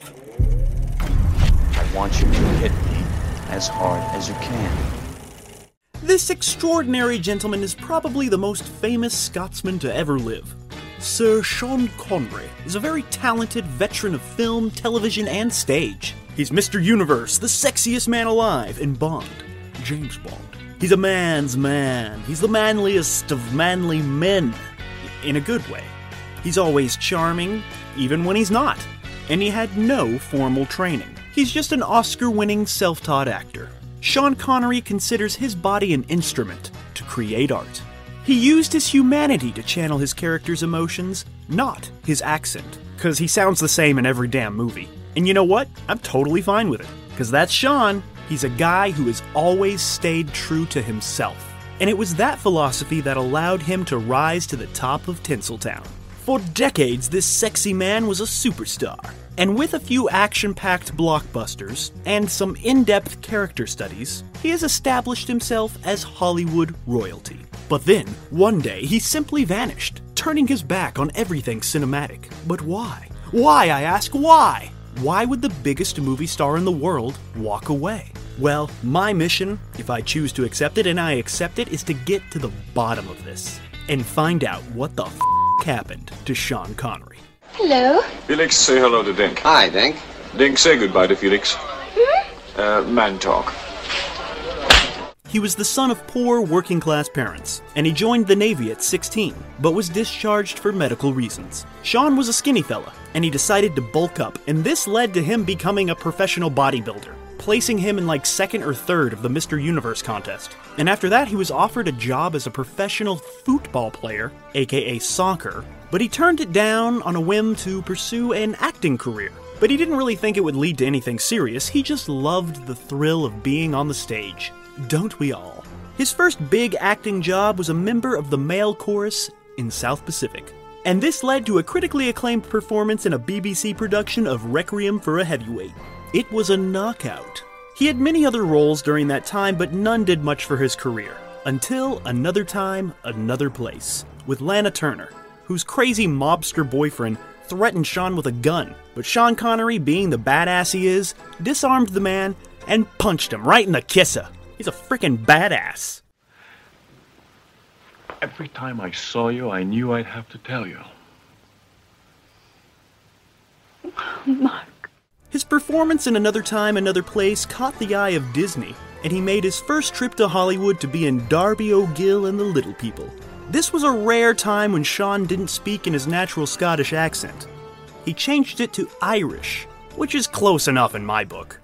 I want you to hit me as hard as you can. This extraordinary gentleman is probably the most famous Scotsman to ever live. Sir Sean Connery is a very talented veteran of film, television, and stage. He's Mr. Universe, the sexiest man alive, in Bond, James Bond. He's a man's man. He's the manliest of manly men. In a good way. He's always charming, even when he's not. And he had no formal training. He's just an Oscar winning self taught actor. Sean Connery considers his body an instrument to create art. He used his humanity to channel his character's emotions, not his accent, because he sounds the same in every damn movie. And you know what? I'm totally fine with it, because that's Sean. He's a guy who has always stayed true to himself. And it was that philosophy that allowed him to rise to the top of Tinseltown. For decades, this sexy man was a superstar. And with a few action packed blockbusters and some in depth character studies, he has established himself as Hollywood royalty. But then, one day, he simply vanished, turning his back on everything cinematic. But why? Why, I ask, why? Why would the biggest movie star in the world walk away? Well, my mission, if I choose to accept it and I accept it, is to get to the bottom of this and find out what the f happened to Sean Connery. Hello. Felix, say hello to Dink. Hi, Dink. Dink, say goodbye to Felix. Hmm? Uh, man talk. He was the son of poor working class parents, and he joined the Navy at 16, but was discharged for medical reasons. Sean was a skinny fella, and he decided to bulk up, and this led to him becoming a professional bodybuilder, placing him in like second or third of the Mr. Universe contest. And after that, he was offered a job as a professional football player, aka soccer, but he turned it down on a whim to pursue an acting career. But he didn't really think it would lead to anything serious, he just loved the thrill of being on the stage. Don't we all? His first big acting job was a member of the male chorus in South Pacific. And this led to a critically acclaimed performance in a BBC production of Requiem for a Heavyweight. It was a knockout. He had many other roles during that time, but none did much for his career. Until another time, another place, with Lana Turner, whose crazy mobster boyfriend threatened Sean with a gun. But Sean Connery, being the badass he is, disarmed the man and punched him right in the kisser. He's a freaking badass. Every time I saw you, I knew I'd have to tell you. Mark. His performance in Another Time, Another Place caught the eye of Disney, and he made his first trip to Hollywood to be in Darby O'Gill and the Little People. This was a rare time when Sean didn't speak in his natural Scottish accent. He changed it to Irish, which is close enough in my book.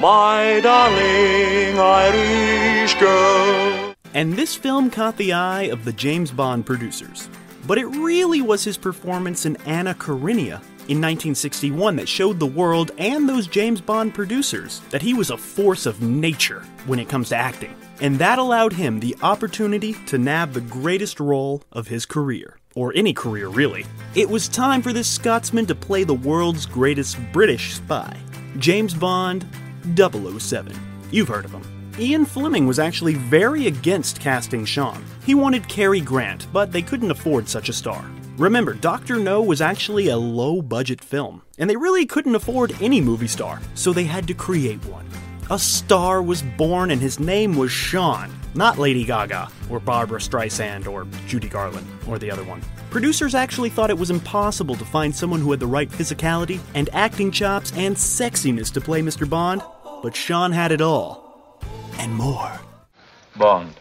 My darling Irish girl. And this film caught the eye of the James Bond producers. But it really was his performance in Anna Karenina in 1961 that showed the world and those James Bond producers that he was a force of nature when it comes to acting. And that allowed him the opportunity to nab the greatest role of his career. Or any career, really. It was time for this Scotsman to play the world's greatest British spy, James Bond 007. You've heard of him. Ian Fleming was actually very against casting Sean. He wanted Cary Grant, but they couldn't afford such a star. Remember, Dr. No was actually a low budget film, and they really couldn't afford any movie star, so they had to create one. A star was born, and his name was Sean, not Lady Gaga, or Barbra Streisand, or Judy Garland, or the other one. Producers actually thought it was impossible to find someone who had the right physicality and acting chops and sexiness to play Mr. Bond, but Sean had it all. And more. Bond.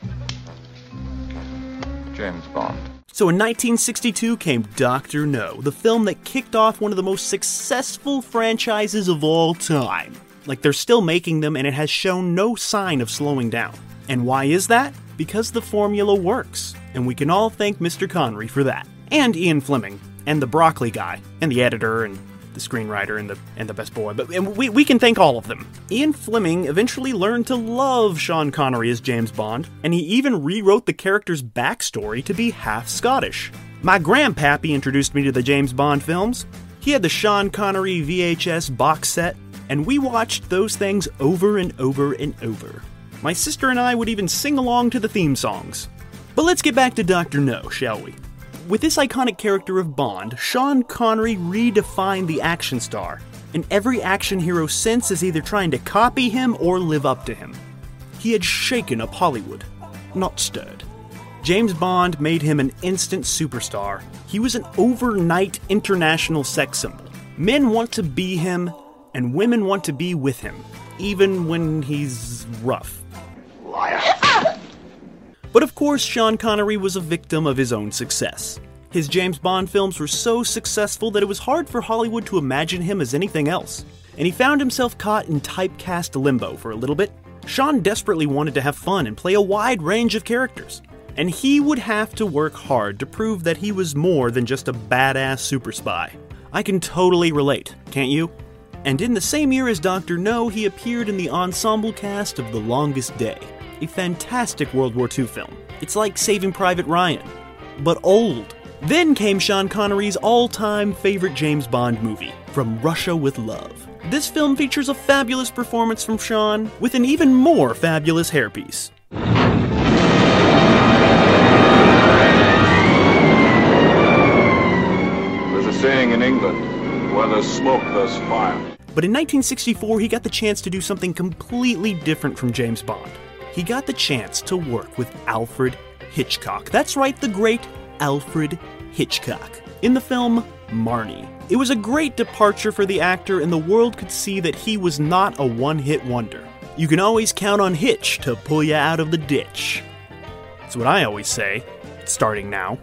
James Bond. So in 1962 came Dr. No, the film that kicked off one of the most successful franchises of all time. Like they're still making them and it has shown no sign of slowing down. And why is that? Because the formula works. And we can all thank Mr. Connery for that. And Ian Fleming, and the broccoli guy, and the editor, and the screenwriter, and the and the best boy. But we, we can thank all of them. Ian Fleming eventually learned to love Sean Connery as James Bond, and he even rewrote the character's backstory to be half Scottish. My grandpappy introduced me to the James Bond films. He had the Sean Connery VHS box set, and we watched those things over and over and over. My sister and I would even sing along to the theme songs. But let's get back to Dr. No, shall we? With this iconic character of Bond, Sean Connery redefined the action star and every action hero since is either trying to copy him or live up to him. He had shaken up Hollywood, not stirred. James Bond made him an instant superstar. He was an overnight international sex symbol. Men want to be him, and women want to be with him, even when he's rough. But of course, Sean Connery was a victim of his own success. His James Bond films were so successful that it was hard for Hollywood to imagine him as anything else, and he found himself caught in typecast limbo for a little bit. Sean desperately wanted to have fun and play a wide range of characters, and he would have to work hard to prove that he was more than just a badass super spy. I can totally relate, can't you? And in the same year as Dr. No, he appeared in the ensemble cast of The Longest Day, a fantastic World War II film. It's like Saving Private Ryan, but old. Then came Sean Connery's all time favorite James Bond movie, From Russia with Love. This film features a fabulous performance from Sean, with an even more fabulous hairpiece. There's a saying in England where there's smoke, there's fire. But in 1964, he got the chance to do something completely different from James Bond. He got the chance to work with Alfred Hitchcock. That's right, the great Alfred Hitchcock. In the film Marnie. It was a great departure for the actor, and the world could see that he was not a one hit wonder. You can always count on Hitch to pull you out of the ditch. That's what I always say, starting now.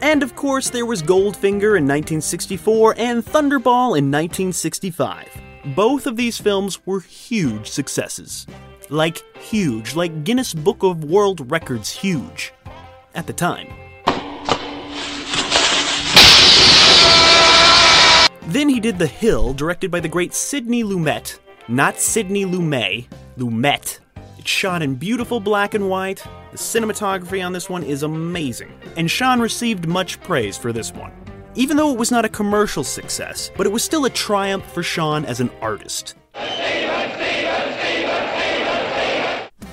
And of course, there was Goldfinger in 1964 and Thunderball in 1965. Both of these films were huge successes. Like, huge, like Guinness Book of World Records huge. At the time. Then he did The Hill, directed by the great Sidney Lumet. Not Sidney Lumet, Lumet. It's shot in beautiful black and white. The cinematography on this one is amazing. And Sean received much praise for this one. Even though it was not a commercial success, but it was still a triumph for Sean as an artist.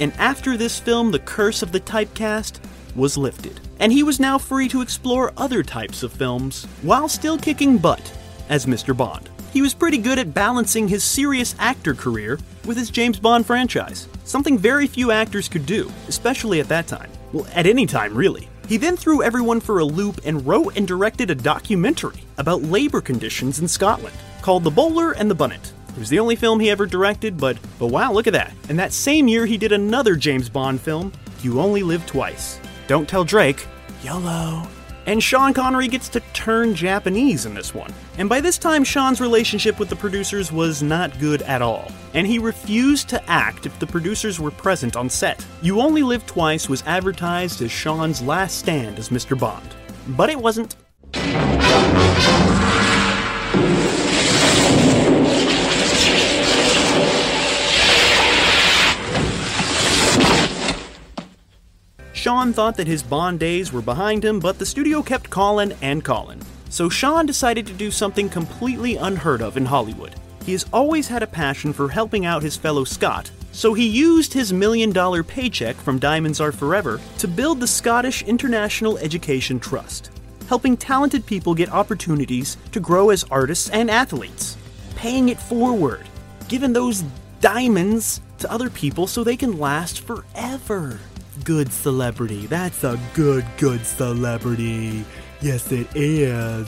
And after this film, the curse of the typecast was lifted, and he was now free to explore other types of films while still kicking butt as Mr. Bond. He was pretty good at balancing his serious actor career with his James Bond franchise, something very few actors could do, especially at that time. Well, at any time, really. He then threw everyone for a loop and wrote and directed a documentary about labor conditions in Scotland called The Bowler and the Bunnet. It was the only film he ever directed, but but wow, look at that. And that same year he did another James Bond film, You Only Live Twice. Don't tell Drake, YOLO. And Sean Connery gets to turn Japanese in this one. And by this time, Sean's relationship with the producers was not good at all. And he refused to act if the producers were present on set. You Only Live Twice was advertised as Sean's last stand as Mr. Bond. But it wasn't. Sean thought that his Bond days were behind him, but the studio kept calling and calling. So Sean decided to do something completely unheard of in Hollywood. He has always had a passion for helping out his fellow Scot, so he used his million dollar paycheck from Diamonds Are Forever to build the Scottish International Education Trust, helping talented people get opportunities to grow as artists and athletes, paying it forward, giving those diamonds to other people so they can last forever good celebrity. That's a good, good celebrity. Yes, it is.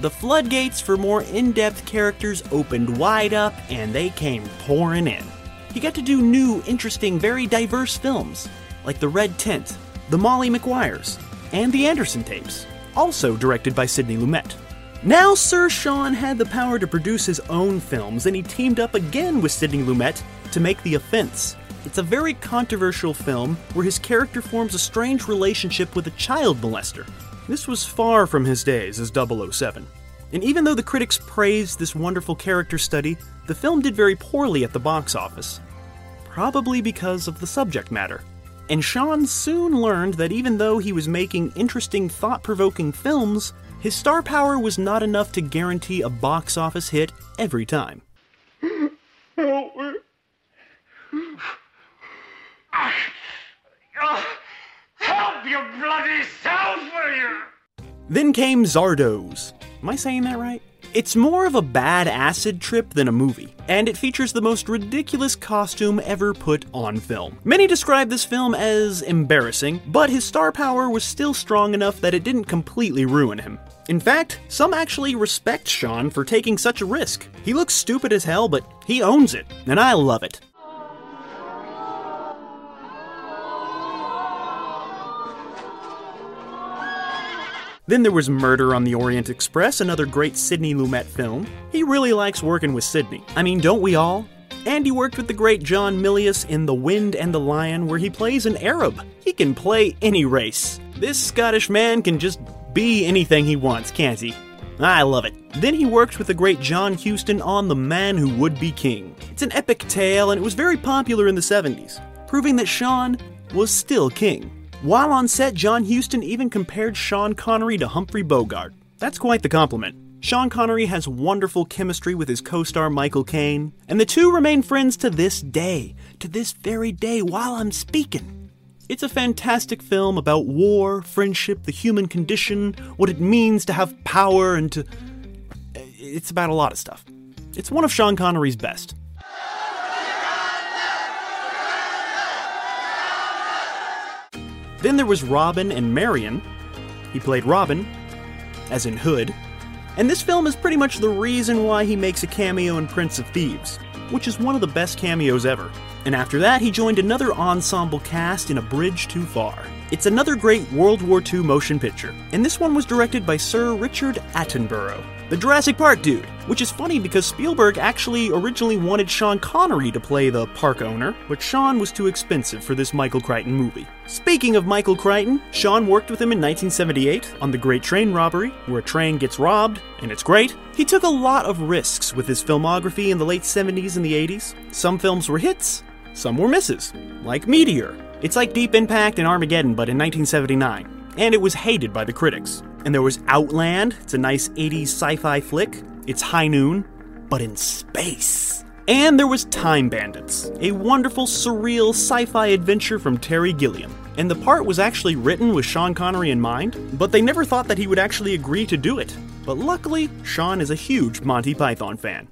The floodgates for more in depth characters opened wide up and they came pouring in. He got to do new, interesting, very diverse films, like The Red Tent, The Molly Maguires, and The Anderson Tapes, also directed by Sidney Lumet. Now, Sir Sean had the power to produce his own films, and he teamed up again with Sidney Lumet to make The Offense, it's a very controversial film where his character forms a strange relationship with a child molester. This was far from his days as 007. And even though the critics praised this wonderful character study, the film did very poorly at the box office. Probably because of the subject matter. And Sean soon learned that even though he was making interesting, thought provoking films, his star power was not enough to guarantee a box office hit every time. Help your bloody self, will you? Then came Zardoz. Am I saying that right? It's more of a bad acid trip than a movie, and it features the most ridiculous costume ever put on film. Many describe this film as embarrassing, but his star power was still strong enough that it didn't completely ruin him. In fact, some actually respect Sean for taking such a risk. He looks stupid as hell, but he owns it, and I love it. Then there was Murder on the Orient Express, another great Sidney Lumet film. He really likes working with Sidney. I mean, don't we all? And he worked with the great John Milius in The Wind and the Lion, where he plays an Arab. He can play any race. This Scottish man can just be anything he wants, can't he? I love it. Then he worked with the great John Huston on The Man Who Would Be King. It's an epic tale, and it was very popular in the 70s, proving that Sean was still king. While on set, John Huston even compared Sean Connery to Humphrey Bogart. That's quite the compliment. Sean Connery has wonderful chemistry with his co star Michael Caine, and the two remain friends to this day, to this very day while I'm speaking. It's a fantastic film about war, friendship, the human condition, what it means to have power, and to. It's about a lot of stuff. It's one of Sean Connery's best. Then there was Robin and Marian. He played Robin, as in Hood, and this film is pretty much the reason why he makes a cameo in Prince of Thieves, which is one of the best cameos ever. And after that, he joined another ensemble cast in A Bridge Too Far. It's another great World War II motion picture, and this one was directed by Sir Richard Attenborough, the Jurassic Park dude, which is funny because Spielberg actually originally wanted Sean Connery to play the park owner, but Sean was too expensive for this Michael Crichton movie. Speaking of Michael Crichton, Sean worked with him in 1978 on The Great Train Robbery, where a train gets robbed, and it's great. He took a lot of risks with his filmography in the late 70s and the 80s. Some films were hits, some were misses, like Meteor. It's like Deep Impact and Armageddon, but in 1979. And it was hated by the critics. And there was Outland, it's a nice 80s sci fi flick. It's High Noon, but in space. And there was Time Bandits, a wonderful, surreal sci fi adventure from Terry Gilliam. And the part was actually written with Sean Connery in mind, but they never thought that he would actually agree to do it. But luckily, Sean is a huge Monty Python fan.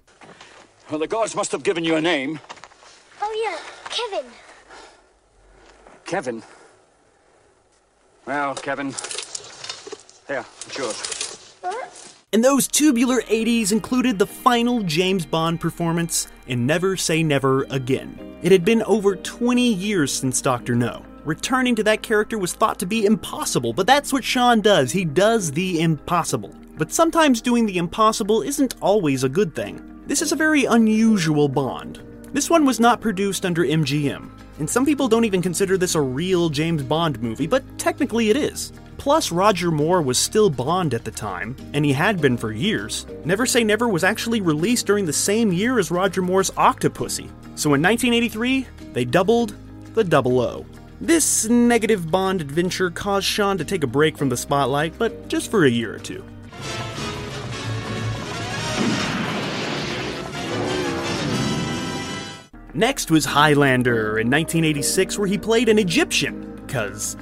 Well, the gods must have given you a name. Oh, yeah, Kevin. Kevin. Well, Kevin. Here, it's yours. And those tubular 80s included the final James Bond performance in Never Say Never Again. It had been over 20 years since Dr. No. Returning to that character was thought to be impossible, but that's what Sean does. He does the impossible. But sometimes doing the impossible isn't always a good thing. This is a very unusual Bond. This one was not produced under MGM, and some people don't even consider this a real James Bond movie, but technically it is. Plus, Roger Moore was still Bond at the time, and he had been for years. Never Say Never was actually released during the same year as Roger Moore's Octopussy. So in 1983, they doubled the double O. This negative Bond adventure caused Sean to take a break from the spotlight, but just for a year or two. Next was Highlander in 1986, where he played an Egyptian, because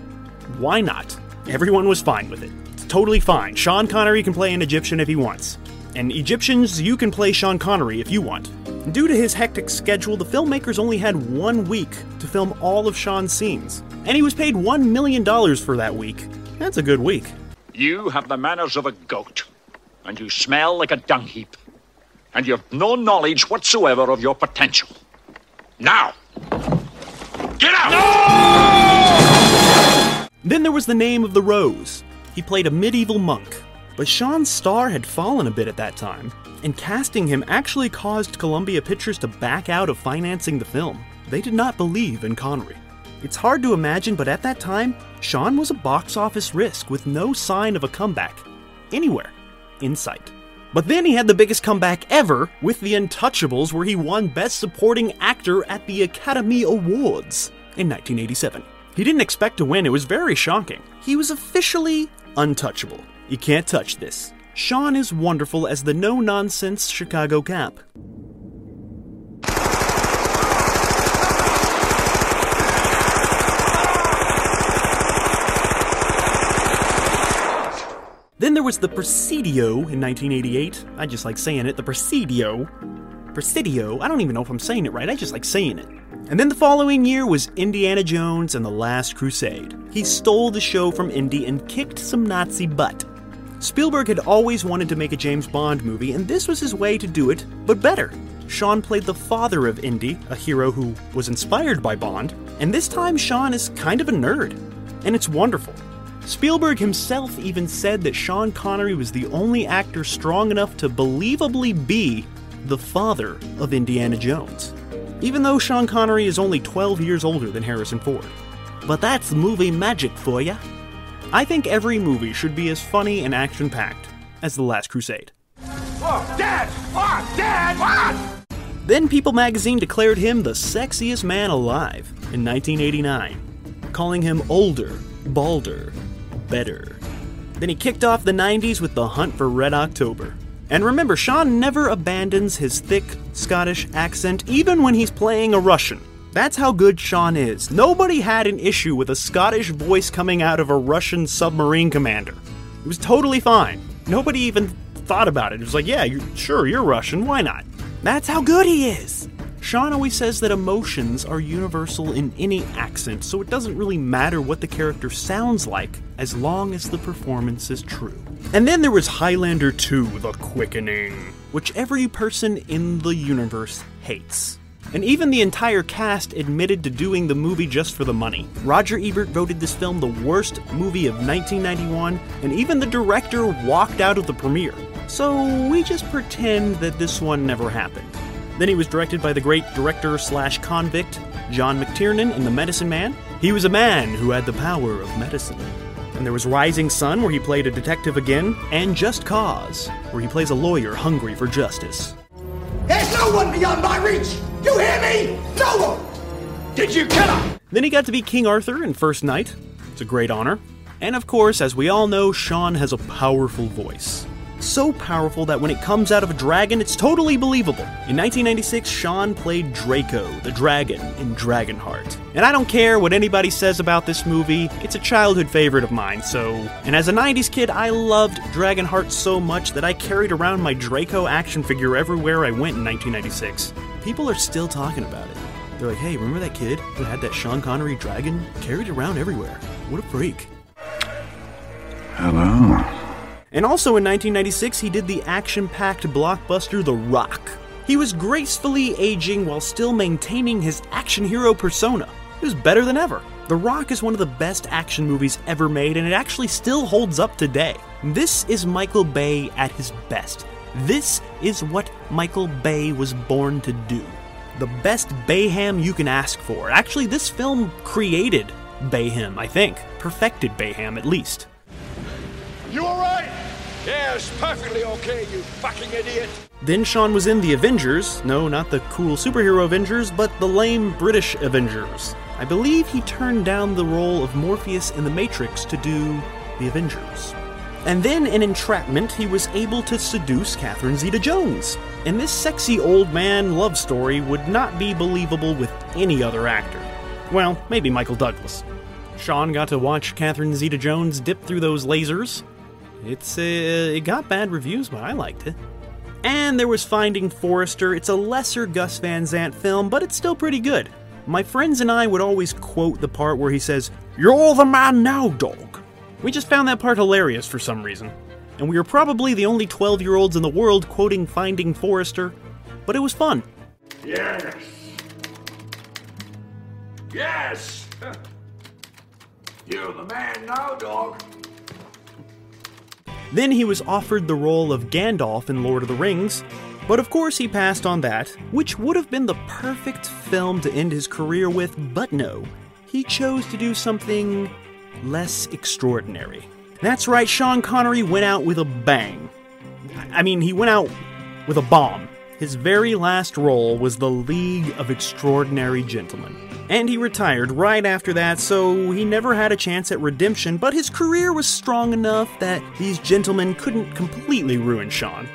why not? Everyone was fine with it. It's totally fine. Sean Connery can play an Egyptian if he wants. And Egyptians, you can play Sean Connery if you want. Due to his hectic schedule, the filmmakers only had one week to film all of Sean's scenes. And he was paid $1 million for that week. That's a good week. You have the manners of a goat, and you smell like a dung heap, and you've no knowledge whatsoever of your potential. Now, get out! Then there was the name of the Rose. He played a medieval monk. But Sean's star had fallen a bit at that time, and casting him actually caused Columbia Pictures to back out of financing the film. They did not believe in Connery. It's hard to imagine, but at that time, Sean was a box office risk with no sign of a comeback anywhere in sight. But then he had the biggest comeback ever with The Untouchables, where he won Best Supporting Actor at the Academy Awards in 1987. He didn't expect to win, it was very shocking. He was officially untouchable. You can't touch this. Sean is wonderful as the no nonsense Chicago Cap. Then there was The Presidio in 1988. I just like saying it, The Presidio. Presidio, I don't even know if I'm saying it right, I just like saying it. And then the following year was Indiana Jones and the Last Crusade. He stole the show from Indy and kicked some Nazi butt. Spielberg had always wanted to make a James Bond movie, and this was his way to do it, but better. Sean played the father of Indy, a hero who was inspired by Bond, and this time Sean is kind of a nerd. And it's wonderful. Spielberg himself even said that Sean Connery was the only actor strong enough to believably be the father of Indiana Jones. Even though Sean Connery is only 12 years older than Harrison Ford. But that's movie magic for ya. I think every movie should be as funny and action packed as The Last Crusade. Oh, Dad! Oh, Dad! What? Then People magazine declared him the sexiest man alive in 1989, calling him older, balder, better. Then he kicked off the 90s with The Hunt for Red October. And remember, Sean never abandons his thick Scottish accent even when he's playing a Russian. That's how good Sean is. Nobody had an issue with a Scottish voice coming out of a Russian submarine commander. It was totally fine. Nobody even thought about it. It was like, yeah, you're, sure, you're Russian, why not? That's how good he is. Sean always says that emotions are universal in any accent, so it doesn't really matter what the character sounds like as long as the performance is true. And then there was Highlander 2 The Quickening, which every person in the universe hates. And even the entire cast admitted to doing the movie just for the money. Roger Ebert voted this film the worst movie of 1991, and even the director walked out of the premiere. So we just pretend that this one never happened. Then he was directed by the great director slash convict John McTiernan in The Medicine Man. He was a man who had the power of medicine. And there was Rising Sun, where he played a detective again, and Just Cause, where he plays a lawyer hungry for justice. There's no one beyond my reach! You hear me? No one! Did you kill him? Then he got to be King Arthur in First Knight. It's a great honor. And of course, as we all know, Sean has a powerful voice. So powerful that when it comes out of a dragon, it's totally believable. In 1996, Sean played Draco, the dragon, in Dragonheart. And I don't care what anybody says about this movie, it's a childhood favorite of mine, so. And as a 90s kid, I loved Dragonheart so much that I carried around my Draco action figure everywhere I went in 1996. People are still talking about it. They're like, hey, remember that kid who had that Sean Connery dragon? Carried around everywhere. What a freak. Hello. And also in 1996, he did the action packed blockbuster The Rock. He was gracefully aging while still maintaining his action hero persona. It was better than ever. The Rock is one of the best action movies ever made, and it actually still holds up today. This is Michael Bay at his best. This is what Michael Bay was born to do. The best Bayhem you can ask for. Actually, this film created Bayhem, I think. Perfected Bayhem, at least. You alright? Yes, perfectly okay, you fucking idiot. Then Sean was in The Avengers. No, not the cool superhero Avengers, but the lame British Avengers. I believe he turned down the role of Morpheus in The Matrix to do The Avengers. And then in Entrapment, he was able to seduce Catherine Zeta Jones. And this sexy old man love story would not be believable with any other actor. Well, maybe Michael Douglas. Sean got to watch Catherine Zeta Jones dip through those lasers. It's uh, it got bad reviews, but I liked it. And there was Finding Forrester. It's a lesser Gus Van Sant film, but it's still pretty good. My friends and I would always quote the part where he says, You're the man now, dog. We just found that part hilarious for some reason. And we were probably the only 12 year olds in the world quoting Finding Forrester, but it was fun. Yes. Yes. You're the man now, dog. Then he was offered the role of Gandalf in Lord of the Rings, but of course he passed on that, which would have been the perfect film to end his career with, but no. He chose to do something less extraordinary. That's right, Sean Connery went out with a bang. I mean, he went out with a bomb. His very last role was The League of Extraordinary Gentlemen. And he retired right after that, so he never had a chance at redemption, but his career was strong enough that these gentlemen couldn't completely ruin Sean.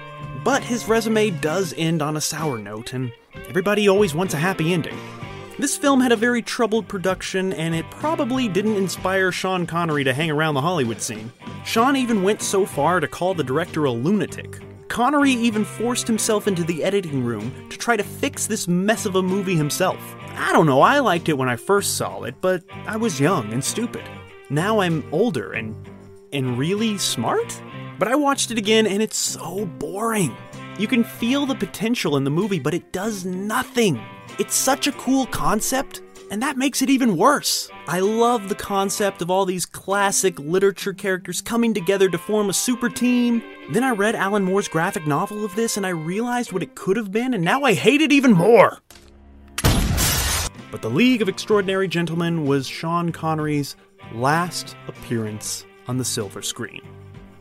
But his resume does end on a sour note, and everybody always wants a happy ending. This film had a very troubled production, and it probably didn't inspire Sean Connery to hang around the Hollywood scene. Sean even went so far to call the director a lunatic. Connery even forced himself into the editing room to try to fix this mess of a movie himself. I don't know, I liked it when I first saw it, but I was young and stupid. Now I'm older and and really smart? But I watched it again and it's so boring. You can feel the potential in the movie, but it does nothing. It's such a cool concept, and that makes it even worse. I love the concept of all these classic literature characters coming together to form a super team. Then I read Alan Moore's graphic novel of this and I realized what it could have been, and now I hate it even more. But The League of Extraordinary Gentlemen was Sean Connery's last appearance on the silver screen.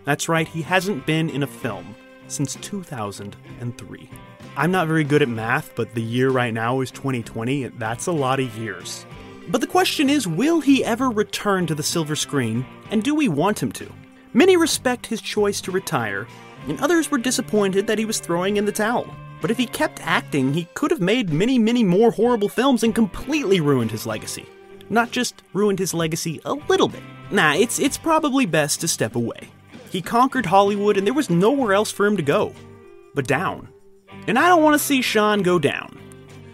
That's right, he hasn't been in a film since 2003. I'm not very good at math, but the year right now is 2020. and That's a lot of years. But the question is will he ever return to the silver screen, and do we want him to? Many respect his choice to retire, and others were disappointed that he was throwing in the towel. But if he kept acting, he could have made many, many more horrible films and completely ruined his legacy. Not just ruined his legacy a little bit. Nah, it's it's probably best to step away. He conquered Hollywood and there was nowhere else for him to go but down. And I don't want to see Sean go down.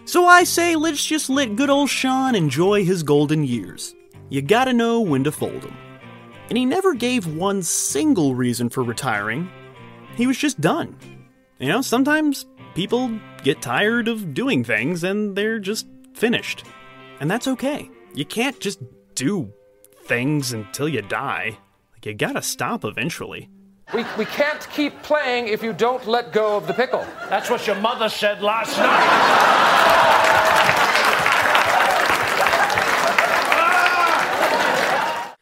So I say let's just let good old Sean enjoy his golden years. You gotta know when to fold 'em. And he never gave one single reason for retiring. He was just done. You know, sometimes people get tired of doing things and they're just finished. And that's okay. You can't just do things until you die. Like, you gotta stop eventually. We, we can't keep playing if you don't let go of the pickle. That's what your mother said last night. Ah!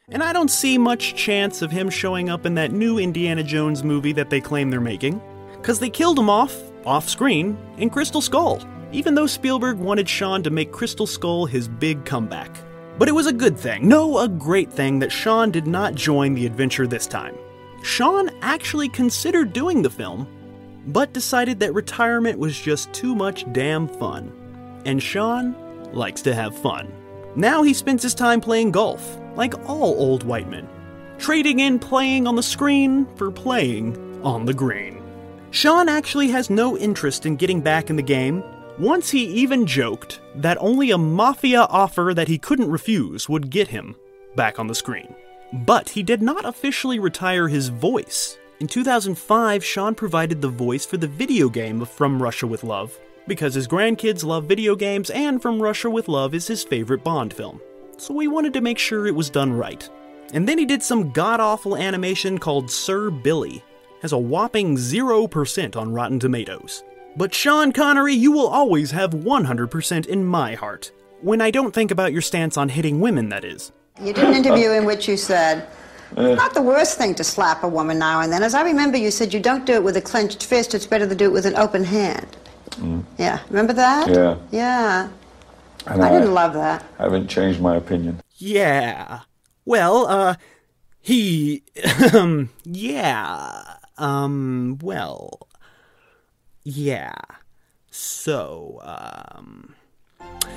And I don't see much chance of him showing up in that new Indiana Jones movie that they claim they're making. Because they killed him off, off screen, in Crystal Skull, even though Spielberg wanted Sean to make Crystal Skull his big comeback. But it was a good thing, no, a great thing, that Sean did not join the adventure this time. Sean actually considered doing the film, but decided that retirement was just too much damn fun. And Sean likes to have fun. Now he spends his time playing golf, like all old white men, trading in playing on the screen for playing on the green. Sean actually has no interest in getting back in the game. Once he even joked that only a mafia offer that he couldn't refuse would get him back on the screen. But he did not officially retire his voice. In 2005, Sean provided the voice for the video game From Russia with Love, because his grandkids love video games and From Russia with Love is his favorite Bond film. So we wanted to make sure it was done right. And then he did some god awful animation called Sir Billy. Has a whopping 0% on Rotten Tomatoes. But Sean Connery, you will always have 100% in my heart. When I don't think about your stance on hitting women, that is. You did an interview in which you said, it's not the worst thing to slap a woman now and then. As I remember, you said you don't do it with a clenched fist, it's better to do it with an open hand. Yeah, remember that? Yeah. Yeah. And I didn't love that. I haven't changed my opinion. Yeah. Well, uh, he. Um, yeah. Um, well. Yeah. So, um.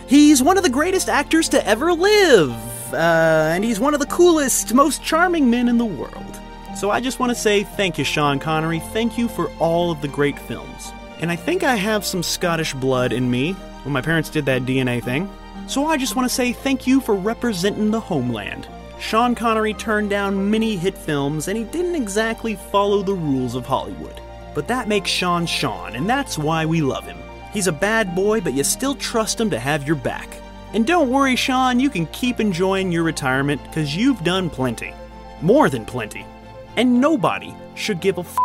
He's one of the greatest actors to ever live, uh, and he's one of the coolest, most charming men in the world. So I just want to say thank you, Sean Connery. Thank you for all of the great films. And I think I have some Scottish blood in me when my parents did that DNA thing. So I just want to say thank you for representing the homeland. Sean Connery turned down many hit films, and he didn't exactly follow the rules of Hollywood. But that makes Sean Sean, and that's why we love him. He's a bad boy, but you still trust him to have your back. And don't worry, Sean, you can keep enjoying your retirement because you've done plenty. More than plenty. And nobody should give a f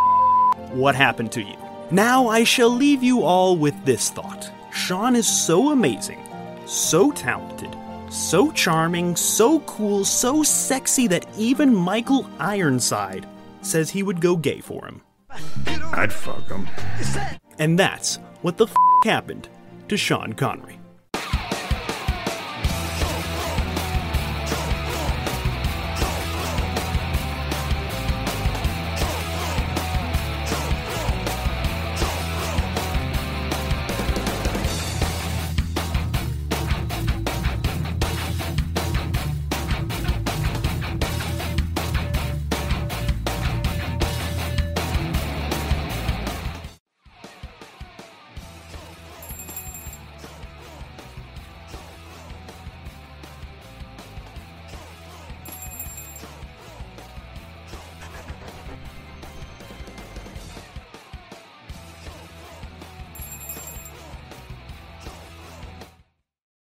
what happened to you. Now I shall leave you all with this thought Sean is so amazing, so talented, so charming, so cool, so sexy that even Michael Ironside says he would go gay for him. I'd fuck him. And that's what the f happened to Sean Connery.